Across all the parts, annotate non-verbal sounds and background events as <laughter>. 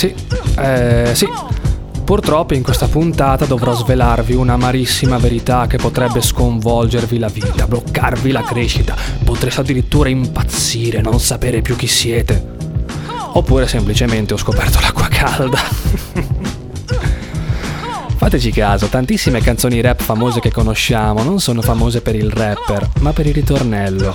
sì, eh, sì. Purtroppo in questa puntata dovrò svelarvi un'amarissima verità che potrebbe sconvolgervi la vita, bloccarvi la crescita, potreste addirittura impazzire, non sapere più chi siete. Oppure semplicemente ho scoperto l'acqua calda. <laughs> Fateci caso, tantissime canzoni rap famose che conosciamo non sono famose per il rapper, ma per il ritornello.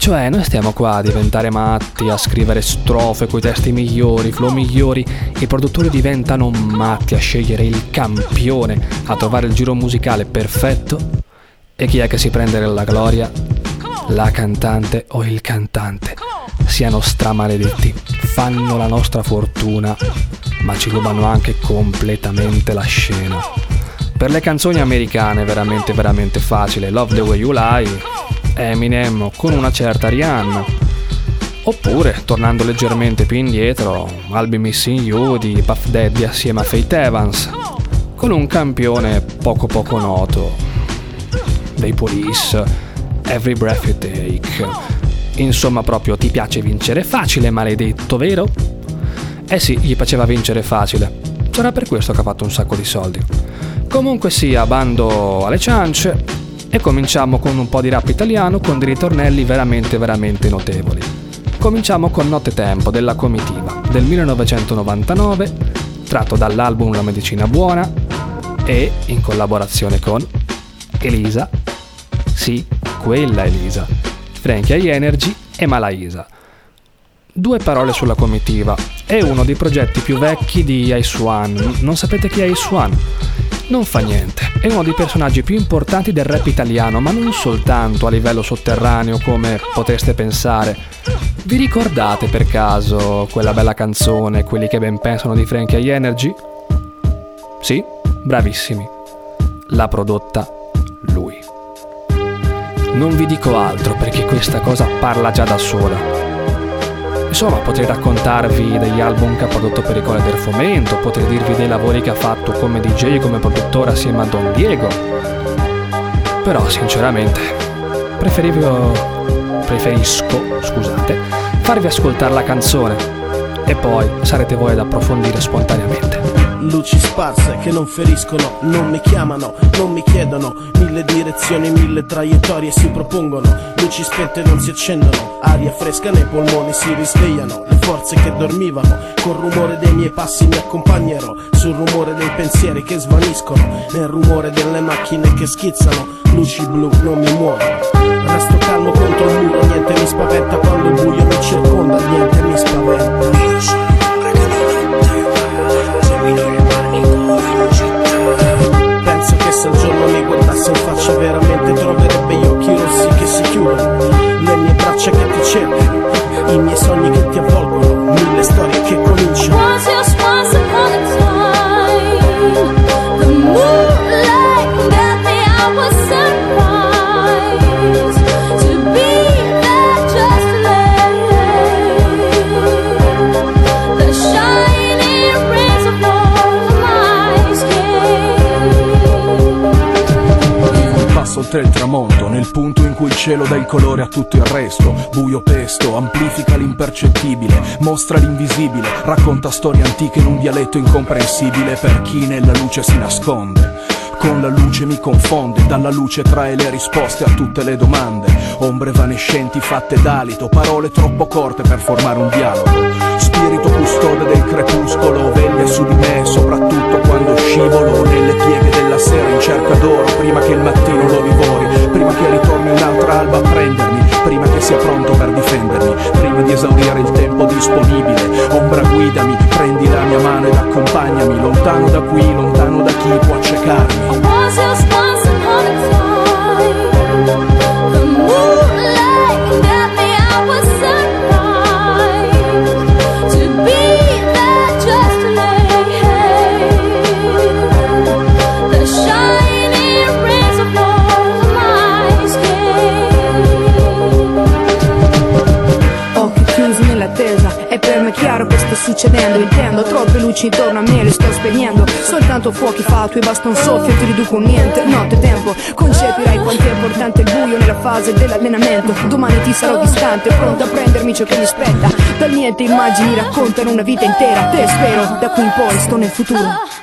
Cioè, noi stiamo qua a diventare matti, a scrivere strofe coi testi migliori, flow migliori, i produttori diventano matti a scegliere il campione, a trovare il giro musicale perfetto. E chi è che si prende la gloria? La cantante o il cantante. Siano stramaledetti, fanno la nostra fortuna ma ci rubano anche completamente la scena. Per le canzoni americane è veramente veramente facile, Love the Way You Lie, Eminem con una certa Rihanna. Oppure, tornando leggermente più indietro, I'll Missing You di Puff Daddy assieme a Faith Evans, con un campione poco poco noto, dei Police, Every Breath You Take. Insomma, proprio ti piace vincere facile, maledetto, vero? Eh sì, gli faceva vincere facile. Sarà per questo che ha fatto un sacco di soldi. Comunque sia, bando alle ciance e cominciamo con un po' di rap italiano con dei ritornelli veramente veramente notevoli. Cominciamo con Notte Tempo della Comitiva del 1999, tratto dall'album La Medicina Buona e in collaborazione con Elisa, sì, quella Elisa, Frankie I Energy e Malaisa. Due parole sulla comitiva. È uno dei progetti più vecchi di Ice One. Non sapete chi è Ice One? Non fa niente, è uno dei personaggi più importanti del rap italiano, ma non soltanto a livello sotterraneo come potreste pensare. Vi ricordate per caso quella bella canzone, quelli che ben pensano di Frankie I Energy? Sì, bravissimi. L'ha prodotta lui. Non vi dico altro perché questa cosa parla già da sola. Insomma, potrei raccontarvi degli album che ha prodotto per Pericole del Fomento, potrei dirvi dei lavori che ha fatto come DJ e come produttore assieme a Don Diego. Però, sinceramente, preferisco, scusate, farvi ascoltare la canzone e poi sarete voi ad approfondire spontaneamente luci sparse che non feriscono, non mi chiamano, non mi chiedono, mille direzioni, mille traiettorie si propongono, luci spente non si accendono, aria fresca nei polmoni si risvegliano, le forze che dormivano, col rumore dei miei passi mi accompagnerò, sul rumore dei pensieri che svaniscono, nel rumore delle macchine che schizzano, luci blu non mi muovono, resto calmo contro il muro, niente mi spaventa. Quando il buio mi circonda, niente mi spaventa. Cielo dà il colore a tutto il resto. Buio pesto, amplifica l'impercettibile, mostra l'invisibile, racconta storie antiche in un dialetto incomprensibile per chi nella luce si nasconde. Con la luce mi confonde, dalla luce trae le risposte a tutte le domande. Ombre vanescenti fatte d'alito, parole troppo corte per formare un dialogo. Custode del crepuscolo, veglia su di me, soprattutto quando scivolo nelle pieghe della sera in cerca d'oro, prima che il mattino lo divori, prima che ritorni un'altra alba a prendermi, prima che sia pronto per difendermi, prima di esaurire il tempo disponibile. Ombra guidami, prendi la mia mano ed accompagnami, lontano da qui, lontano da chi può accecarmi. Luci intorno a me, le sto spegnendo. Soltanto fuochi fatui, basta un soffio, ti riduco niente. Notte tempo, concepirai quanto è importante il buio nella fase dell'allenamento. Domani ti sarò distante, pronto a prendermi ciò che mi spetta. Dal niente immagini raccontano una vita intera. Te spero, da qui in poi sto nel futuro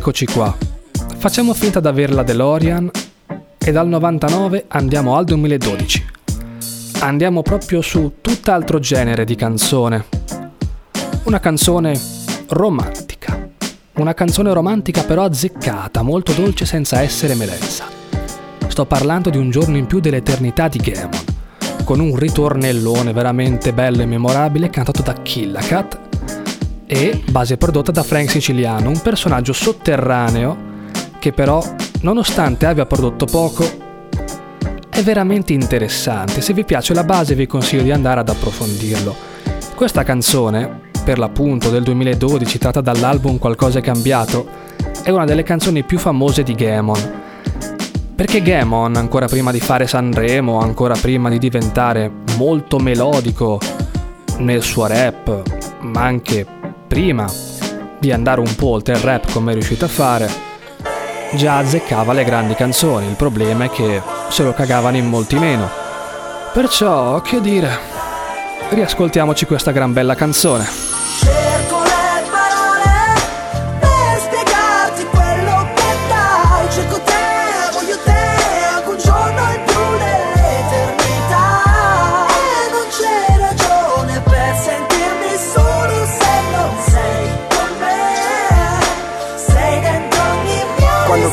E rieccoci qua. Facciamo finta di avere la DeLorean e dal 99 andiamo al 2012. Andiamo proprio su tutt'altro genere di canzone. Una canzone romantica. Una canzone romantica però azzeccata, molto dolce senza essere melensa. Sto parlando di un giorno in più dell'eternità di Gammon, con un ritornellone veramente bello e memorabile cantato da Killacat e base prodotta da Frank Siciliano, un personaggio sotterraneo che però, nonostante abbia prodotto poco, è veramente interessante. Se vi piace la base vi consiglio di andare ad approfondirlo. Questa canzone, per l'appunto del 2012, tratta dall'album Qualcosa è cambiato, è una delle canzoni più famose di Gammon. Perché Gammon, ancora prima di fare Sanremo, ancora prima di diventare molto melodico nel suo rap, ma anche prima di andare un po' oltre il rap come è riuscito a fare, già azzeccava le grandi canzoni. Il problema è che se lo cagavano in molti meno. Perciò, che dire, riascoltiamoci questa gran bella canzone.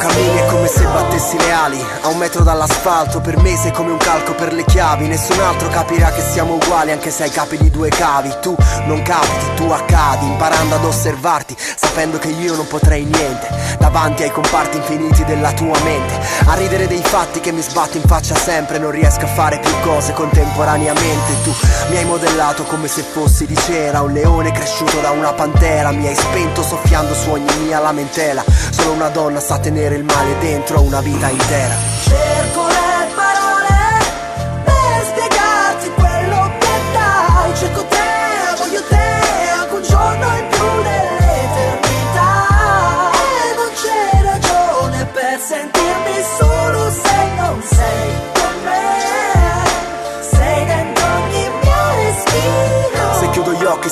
Cammini è come se battessi le ali A un metro dall'asfalto Per me sei come un calco per le chiavi. Nessun altro capirà che siamo uguali Anche se hai capi di due cavi. Tu non capiti, tu accadi Imparando ad osservarti Sapendo che io non potrei niente. Davanti ai comparti infiniti della tua mente. A ridere dei fatti che mi sbatto in faccia sempre Non riesco a fare più cose contemporaneamente. Tu mi hai modellato come se fossi di cera Un leone cresciuto da una pantera. Mi hai spento soffiando su ogni mia lamentela. Solo una donna sa tenere il male dentro una vita intera. Cerco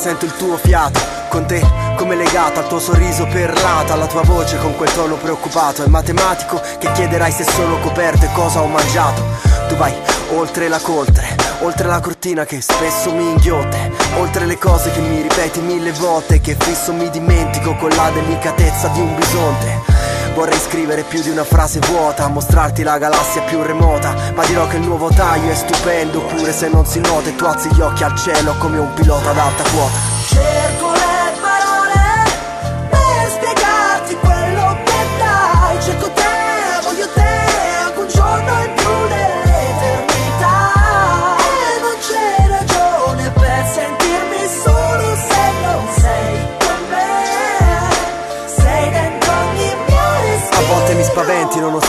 sento il tuo fiato Con te come legato al tuo sorriso perlato Alla tua voce con quel tono preoccupato. È matematico che chiederai se sono coperto e cosa ho mangiato. Tu vai oltre la coltre Oltre la cortina che spesso mi inghiotte Oltre le cose che mi ripeti mille volte Che fisso mi dimentico con la delicatezza di un bisonte Vorrei scrivere più di una frase vuota Mostrarti la galassia più remota Ma dirò che il nuovo taglio è stupendo Pure se non si nota e tu alzi gli occhi al cielo Come un pilota ad alta quota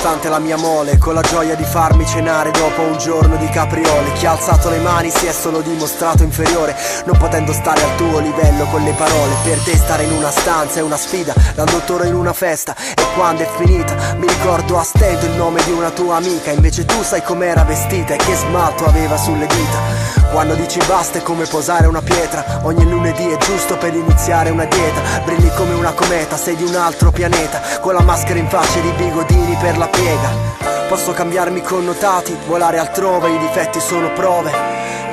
nonostante la mia mole Con la gioia di farmi cenare dopo un giorno di capriole. Chi ha alzato le mani si è solo dimostrato inferiore Non potendo stare al tuo livello con le parole. Per te stare in una stanza è una sfida Dando toro in una festa E quando è finita. Mi ricordo a stento il nome di una tua amica. Invece tu sai com'era vestita e che smalto aveva sulle dita. Quando dici basta è come posare una pietra. Ogni lunedì è giusto per iniziare una dieta. Brilli come una cometa, sei di un altro pianeta. Con la maschera in faccia ed i bigodini per la piega. Posso cambiarmi connotati, volare altrove, i difetti sono prove.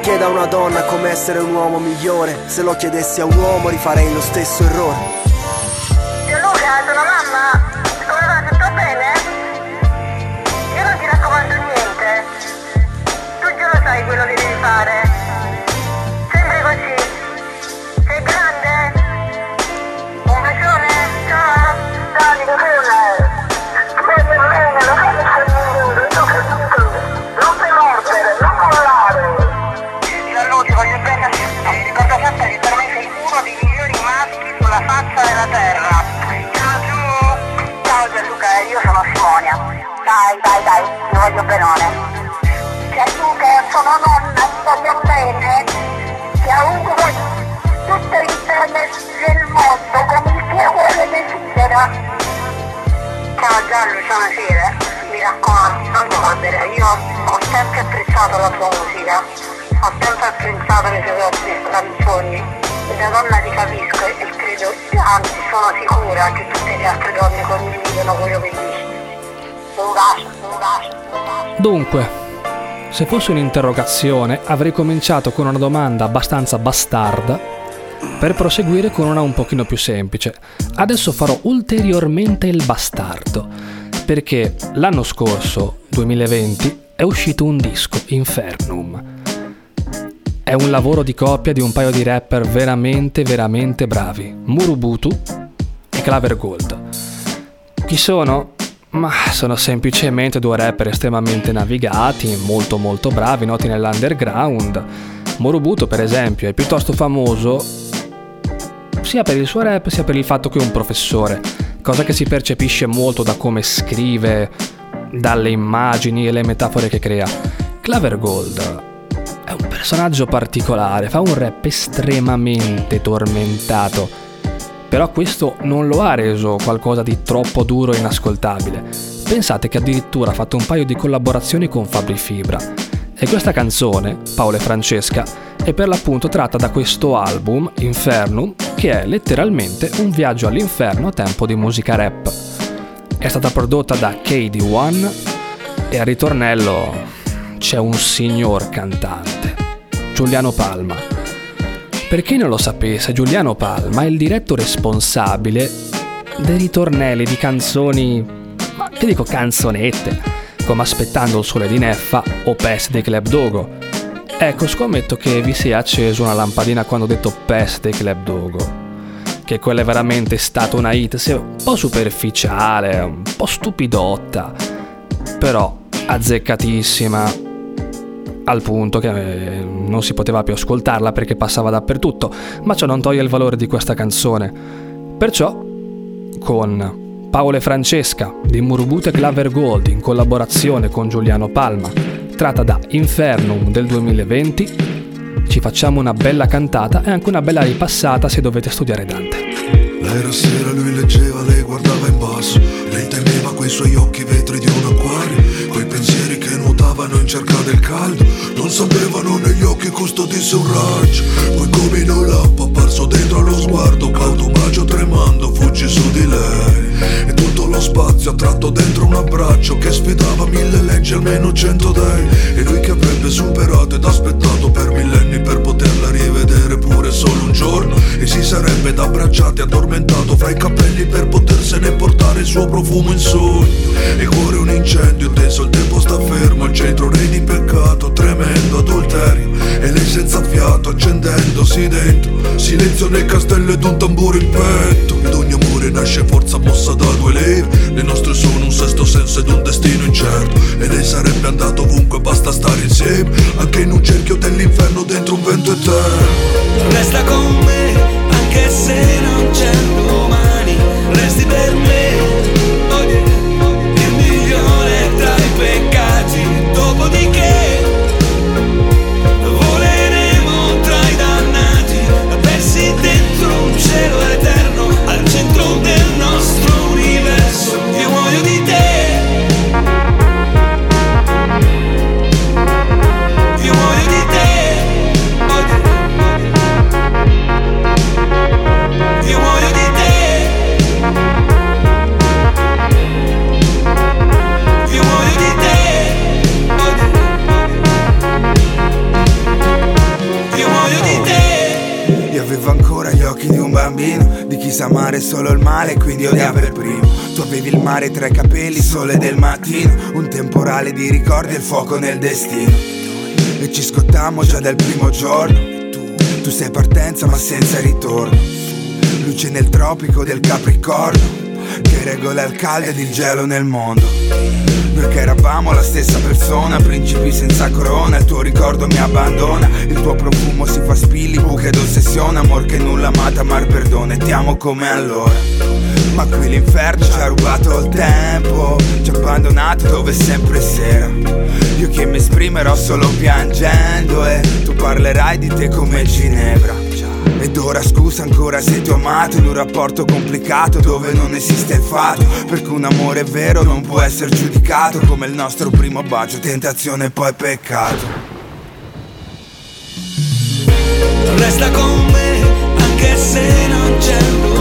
Chieda a una donna come essere un uomo migliore. Se lo chiedessi a un uomo rifarei lo stesso errore condividono quello che dici. Un bacio, un. Dunque, se fosse un'interrogazione avrei cominciato con una domanda abbastanza bastarda per proseguire con una un pochino più semplice. Adesso farò ulteriormente il bastardo, perché l'anno scorso, 2020, è uscito un disco, Infernum. È un lavoro di coppia di un paio di rapper veramente, veramente bravi, Murubutu e Claver Gold. Chi sono? Ma sono semplicemente due rapper estremamente navigati, molto molto bravi, noti nell'underground. Morubuto, per esempio, è piuttosto famoso sia per il suo rap sia per il fatto che è un professore, cosa che si percepisce molto da come scrive, dalle immagini e le metafore che crea. Claver Gold è un personaggio particolare, fa un rap estremamente tormentato, però questo non lo ha reso qualcosa di troppo duro e inascoltabile. Pensate che addirittura ha fatto un paio di collaborazioni con Fabri Fibra. E questa canzone, Paolo e Francesca, è per l'appunto tratta da questo album, Infernum, che è letteralmente un viaggio all'inferno a tempo di musica rap. È stata prodotta da KD1 e al ritornello c'è un signor cantante, Giuliano Palma. Per chi non lo sapesse, Giuliano Palma è il diretto responsabile dei ritornelli di canzoni, ma che dico canzonette, come Aspettando il sole di Neffa o Pest dei Club Dogo. Ecco, scommetto che vi sia acceso una lampadina quando ho detto Pest dei Club Dogo. Che quella è veramente stata una hit, sia un po' superficiale, un po' stupidotta, però azzeccatissima al punto che eh, non si poteva più ascoltarla perché passava dappertutto, ma ciò non toglie il valore di questa canzone. Perciò, con Paolo e Francesca di Murbute Claver Gold in collaborazione con Giuliano Palma, tratta da Infernum del 2020, ci facciamo una bella cantata e anche una bella ripassata se dovete studiare Dante. Era sera, lui leggeva, lei guardava in basso Lei temeva quei suoi occhi vetri di un acquario Quei pensieri che nuotavano in cerca del caldo Non sapevano negli occhi custodisse un raggio Poi come in un lampo apparso dentro allo sguardo Cauto bacio tremando fuggi su di lei. E tutto lo spazio attratto dentro un abbraccio Che sfidava mille leggi, almeno cento dei. E lui che avrebbe superato ed aspettato per millenni Per poterla rivedere pure solo un giorno E si sarebbe ed abbracciati addormentato fra i capelli Per potersene portare il suo profumo in sogno accendendosi dentro. Silenzio nel castello ed un tamburo in petto. Ed ogni amore nasce forza mossa da due leve. Le nostre sono un sesto senso ed un destino incerto. E lei sarebbe andato ovunque, basta stare insieme. Anche in un cerchio dell'inferno dentro un vento eterno. Resta con di ricordi e il fuoco nel destino. E ci scottammo già dal primo giorno. Tu sei partenza ma senza ritorno. Luce nel tropico del Capricorno Che regola il caldo ed il gelo nel mondo. Noi che eravamo la stessa persona, principi senza corona Il tuo ricordo mi abbandona Il tuo profumo si fa spilli, buche d'ossessione Amor che nulla amata, mar perdono E ti amo come allora Ma qui l'inferno ci ha rubato il tempo Ci ha abbandonato dove è sempre sera Io che mi esprimerò solo piangendo E tu parlerai di te come Ginevra ed ora scusa ancora se ti ho amato in un rapporto complicato dove non esiste il fatto Perché un amore vero non può essere giudicato come il nostro primo bacio, tentazione e poi peccato. Resta con me anche se non c'è un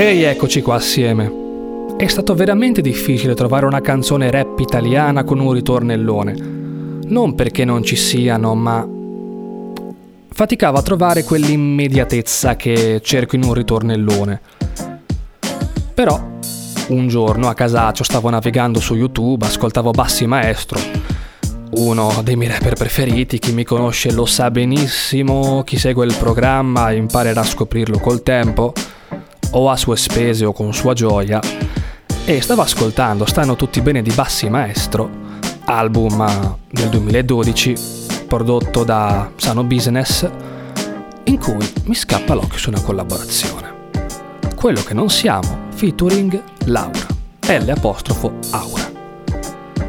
Ehi, eccoci qua assieme. È stato veramente difficile trovare una canzone rap italiana con un ritornellone. Non perché non ci siano, ma faticavo a trovare quell'immediatezza che cerco in un ritornellone. Però, un giorno a casaccio stavo navigando su YouTube, ascoltavo Bassi Maestro, uno dei miei rapper preferiti, chi mi conosce lo sa benissimo, chi segue il programma imparerà a scoprirlo col tempo, o a sue spese o con sua gioia, e stavo ascoltando Stanno tutti bene di Bassi Maestro, album eh, del 2012 prodotto da Sano Business, in cui mi scappa l'occhio su una collaborazione. Quello che non siamo, featuring Laura, L apostrofo Aura.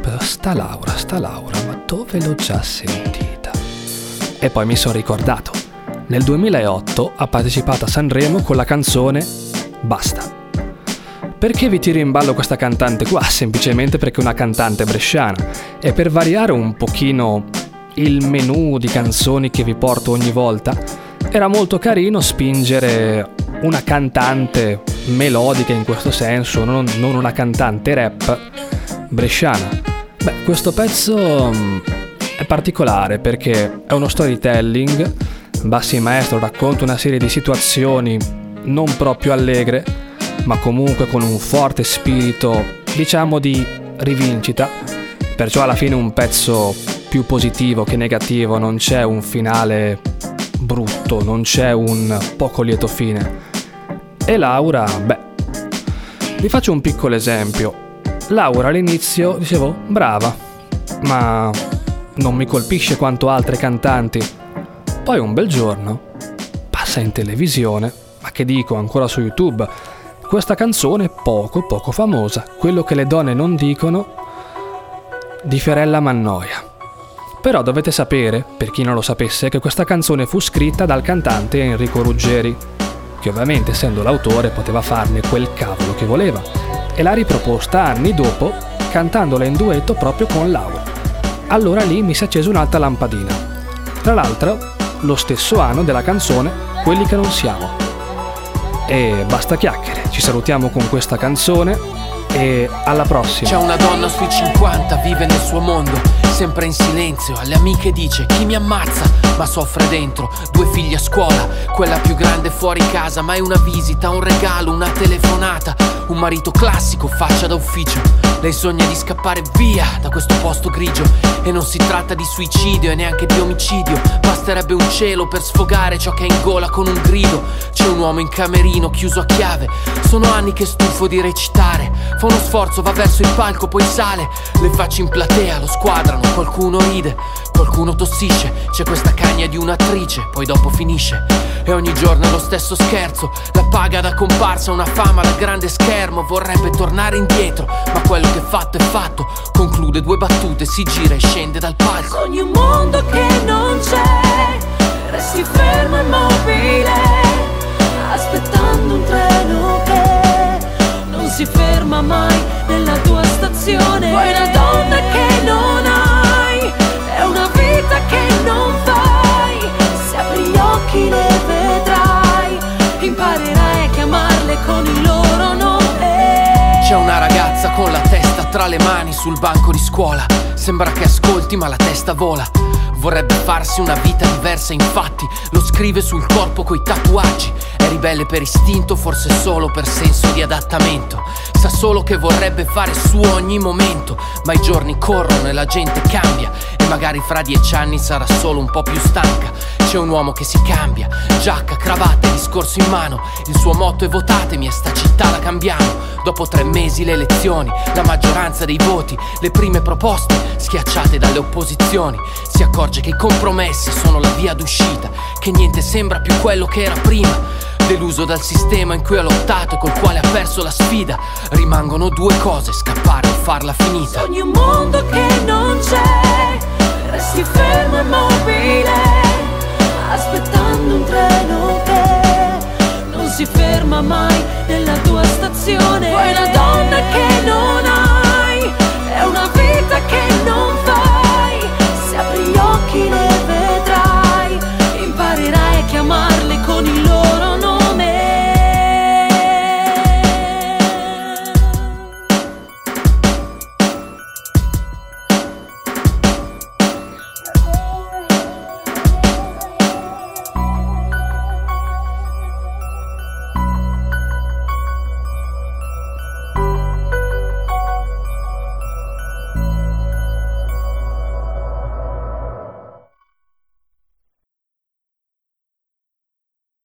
Però sta Laura, sta Laura, ma dove l'ho già sentita? E poi mi sono ricordato. Nel 2008 ha partecipato a Sanremo con la canzone Basta. Perché vi tiro in ballo questa cantante qua? Semplicemente perché è una cantante bresciana. E per variare un pochino il menù di canzoni che vi porto ogni volta, era molto carino spingere una cantante melodica in questo senso, non, non una cantante rap bresciana. Beh, questo pezzo mm, è particolare perché è uno storytelling, Bassi Maestro racconta una serie di situazioni non proprio allegre, ma comunque con un forte spirito, diciamo, di rivincita. Perciò alla fine un pezzo più positivo che negativo, non c'è un finale brutto, non c'è un poco lieto fine. E Laura, beh, vi faccio un piccolo esempio. Laura all'inizio dicevo brava, ma non mi colpisce quanto altre cantanti. Poi un bel giorno passa in televisione, ma che dico ancora su YouTube, questa canzone poco poco famosa, quello che le donne non dicono di Fiorella Mannoia. Però dovete sapere, per chi non lo sapesse, che questa canzone fu scritta dal cantante Enrico Ruggeri, che ovviamente essendo l'autore poteva farne quel cavolo che voleva, e l'ha riproposta anni dopo cantandola in duetto proprio con Laura. Allora lì mi si è accesa un'altra lampadina. Tra l'altro, lo stesso anno della canzone Quelli che non siamo. E basta chiacchiere, ci salutiamo con questa canzone e alla prossima. C'è una donna sui 50, vive nel suo mondo, sempre in silenzio, alle amiche dice chi mi ammazza, ma soffre dentro, due figli a scuola, quella più grande fuori casa, ma è una visita, un regalo, una telefonata, un marito classico, faccia da ufficio. Lei sogna di scappare via da questo posto grigio e non si tratta di suicidio e neanche di omicidio, basterebbe un cielo per sfogare ciò che è in gola con un grido. C'è un uomo in camerino chiuso a chiave, sono anni che stufo di recitare, Fa uno sforzo, va verso il palco, poi sale. Le facce in platea, lo squadrano, qualcuno ride, qualcuno tossisce. C'è questa cagna di un'attrice, poi dopo finisce. E ogni giorno lo stesso scherzo. La paga da comparsa, una fama da grande schermo. Vorrebbe tornare indietro, ma quello che è fatto è fatto. Conclude due battute, si gira e scende dal palco. Sogni un mondo che non c'è, resti fermo e immobile, aspettando un treno che non si ferma mai con il loro nome. C'è una ragazza con la testa tra le mani sul banco di scuola. Sembra che ascolti ma la testa vola. Vorrebbe farsi una vita diversa, infatti lo scrive sul corpo coi tatuaggi. È ribelle per istinto, forse solo per senso di adattamento. Sa solo che vorrebbe fare suo ogni momento, ma i giorni corrono e la gente cambia. E magari fra dieci anni sarà solo un po' più stanca. C'è un uomo che si cambia, giacca, cravatta, discorso in mano. Il suo motto è votatemi e sta città la cambiamo. Dopo tre mesi le elezioni, la maggioranza dei voti, le prime proposte schiacciate dalle opposizioni. Si accorge che i compromessi sono la via d'uscita, che niente sembra più quello che era prima. Deluso dal sistema in cui ha lottato e col quale ha perso la sfida, rimangono due cose, scappare o farla finita. Sogni un mondo che non c'è, resti fermo e immobile, aspettando un treno che non si ferma mai nella tua stazione.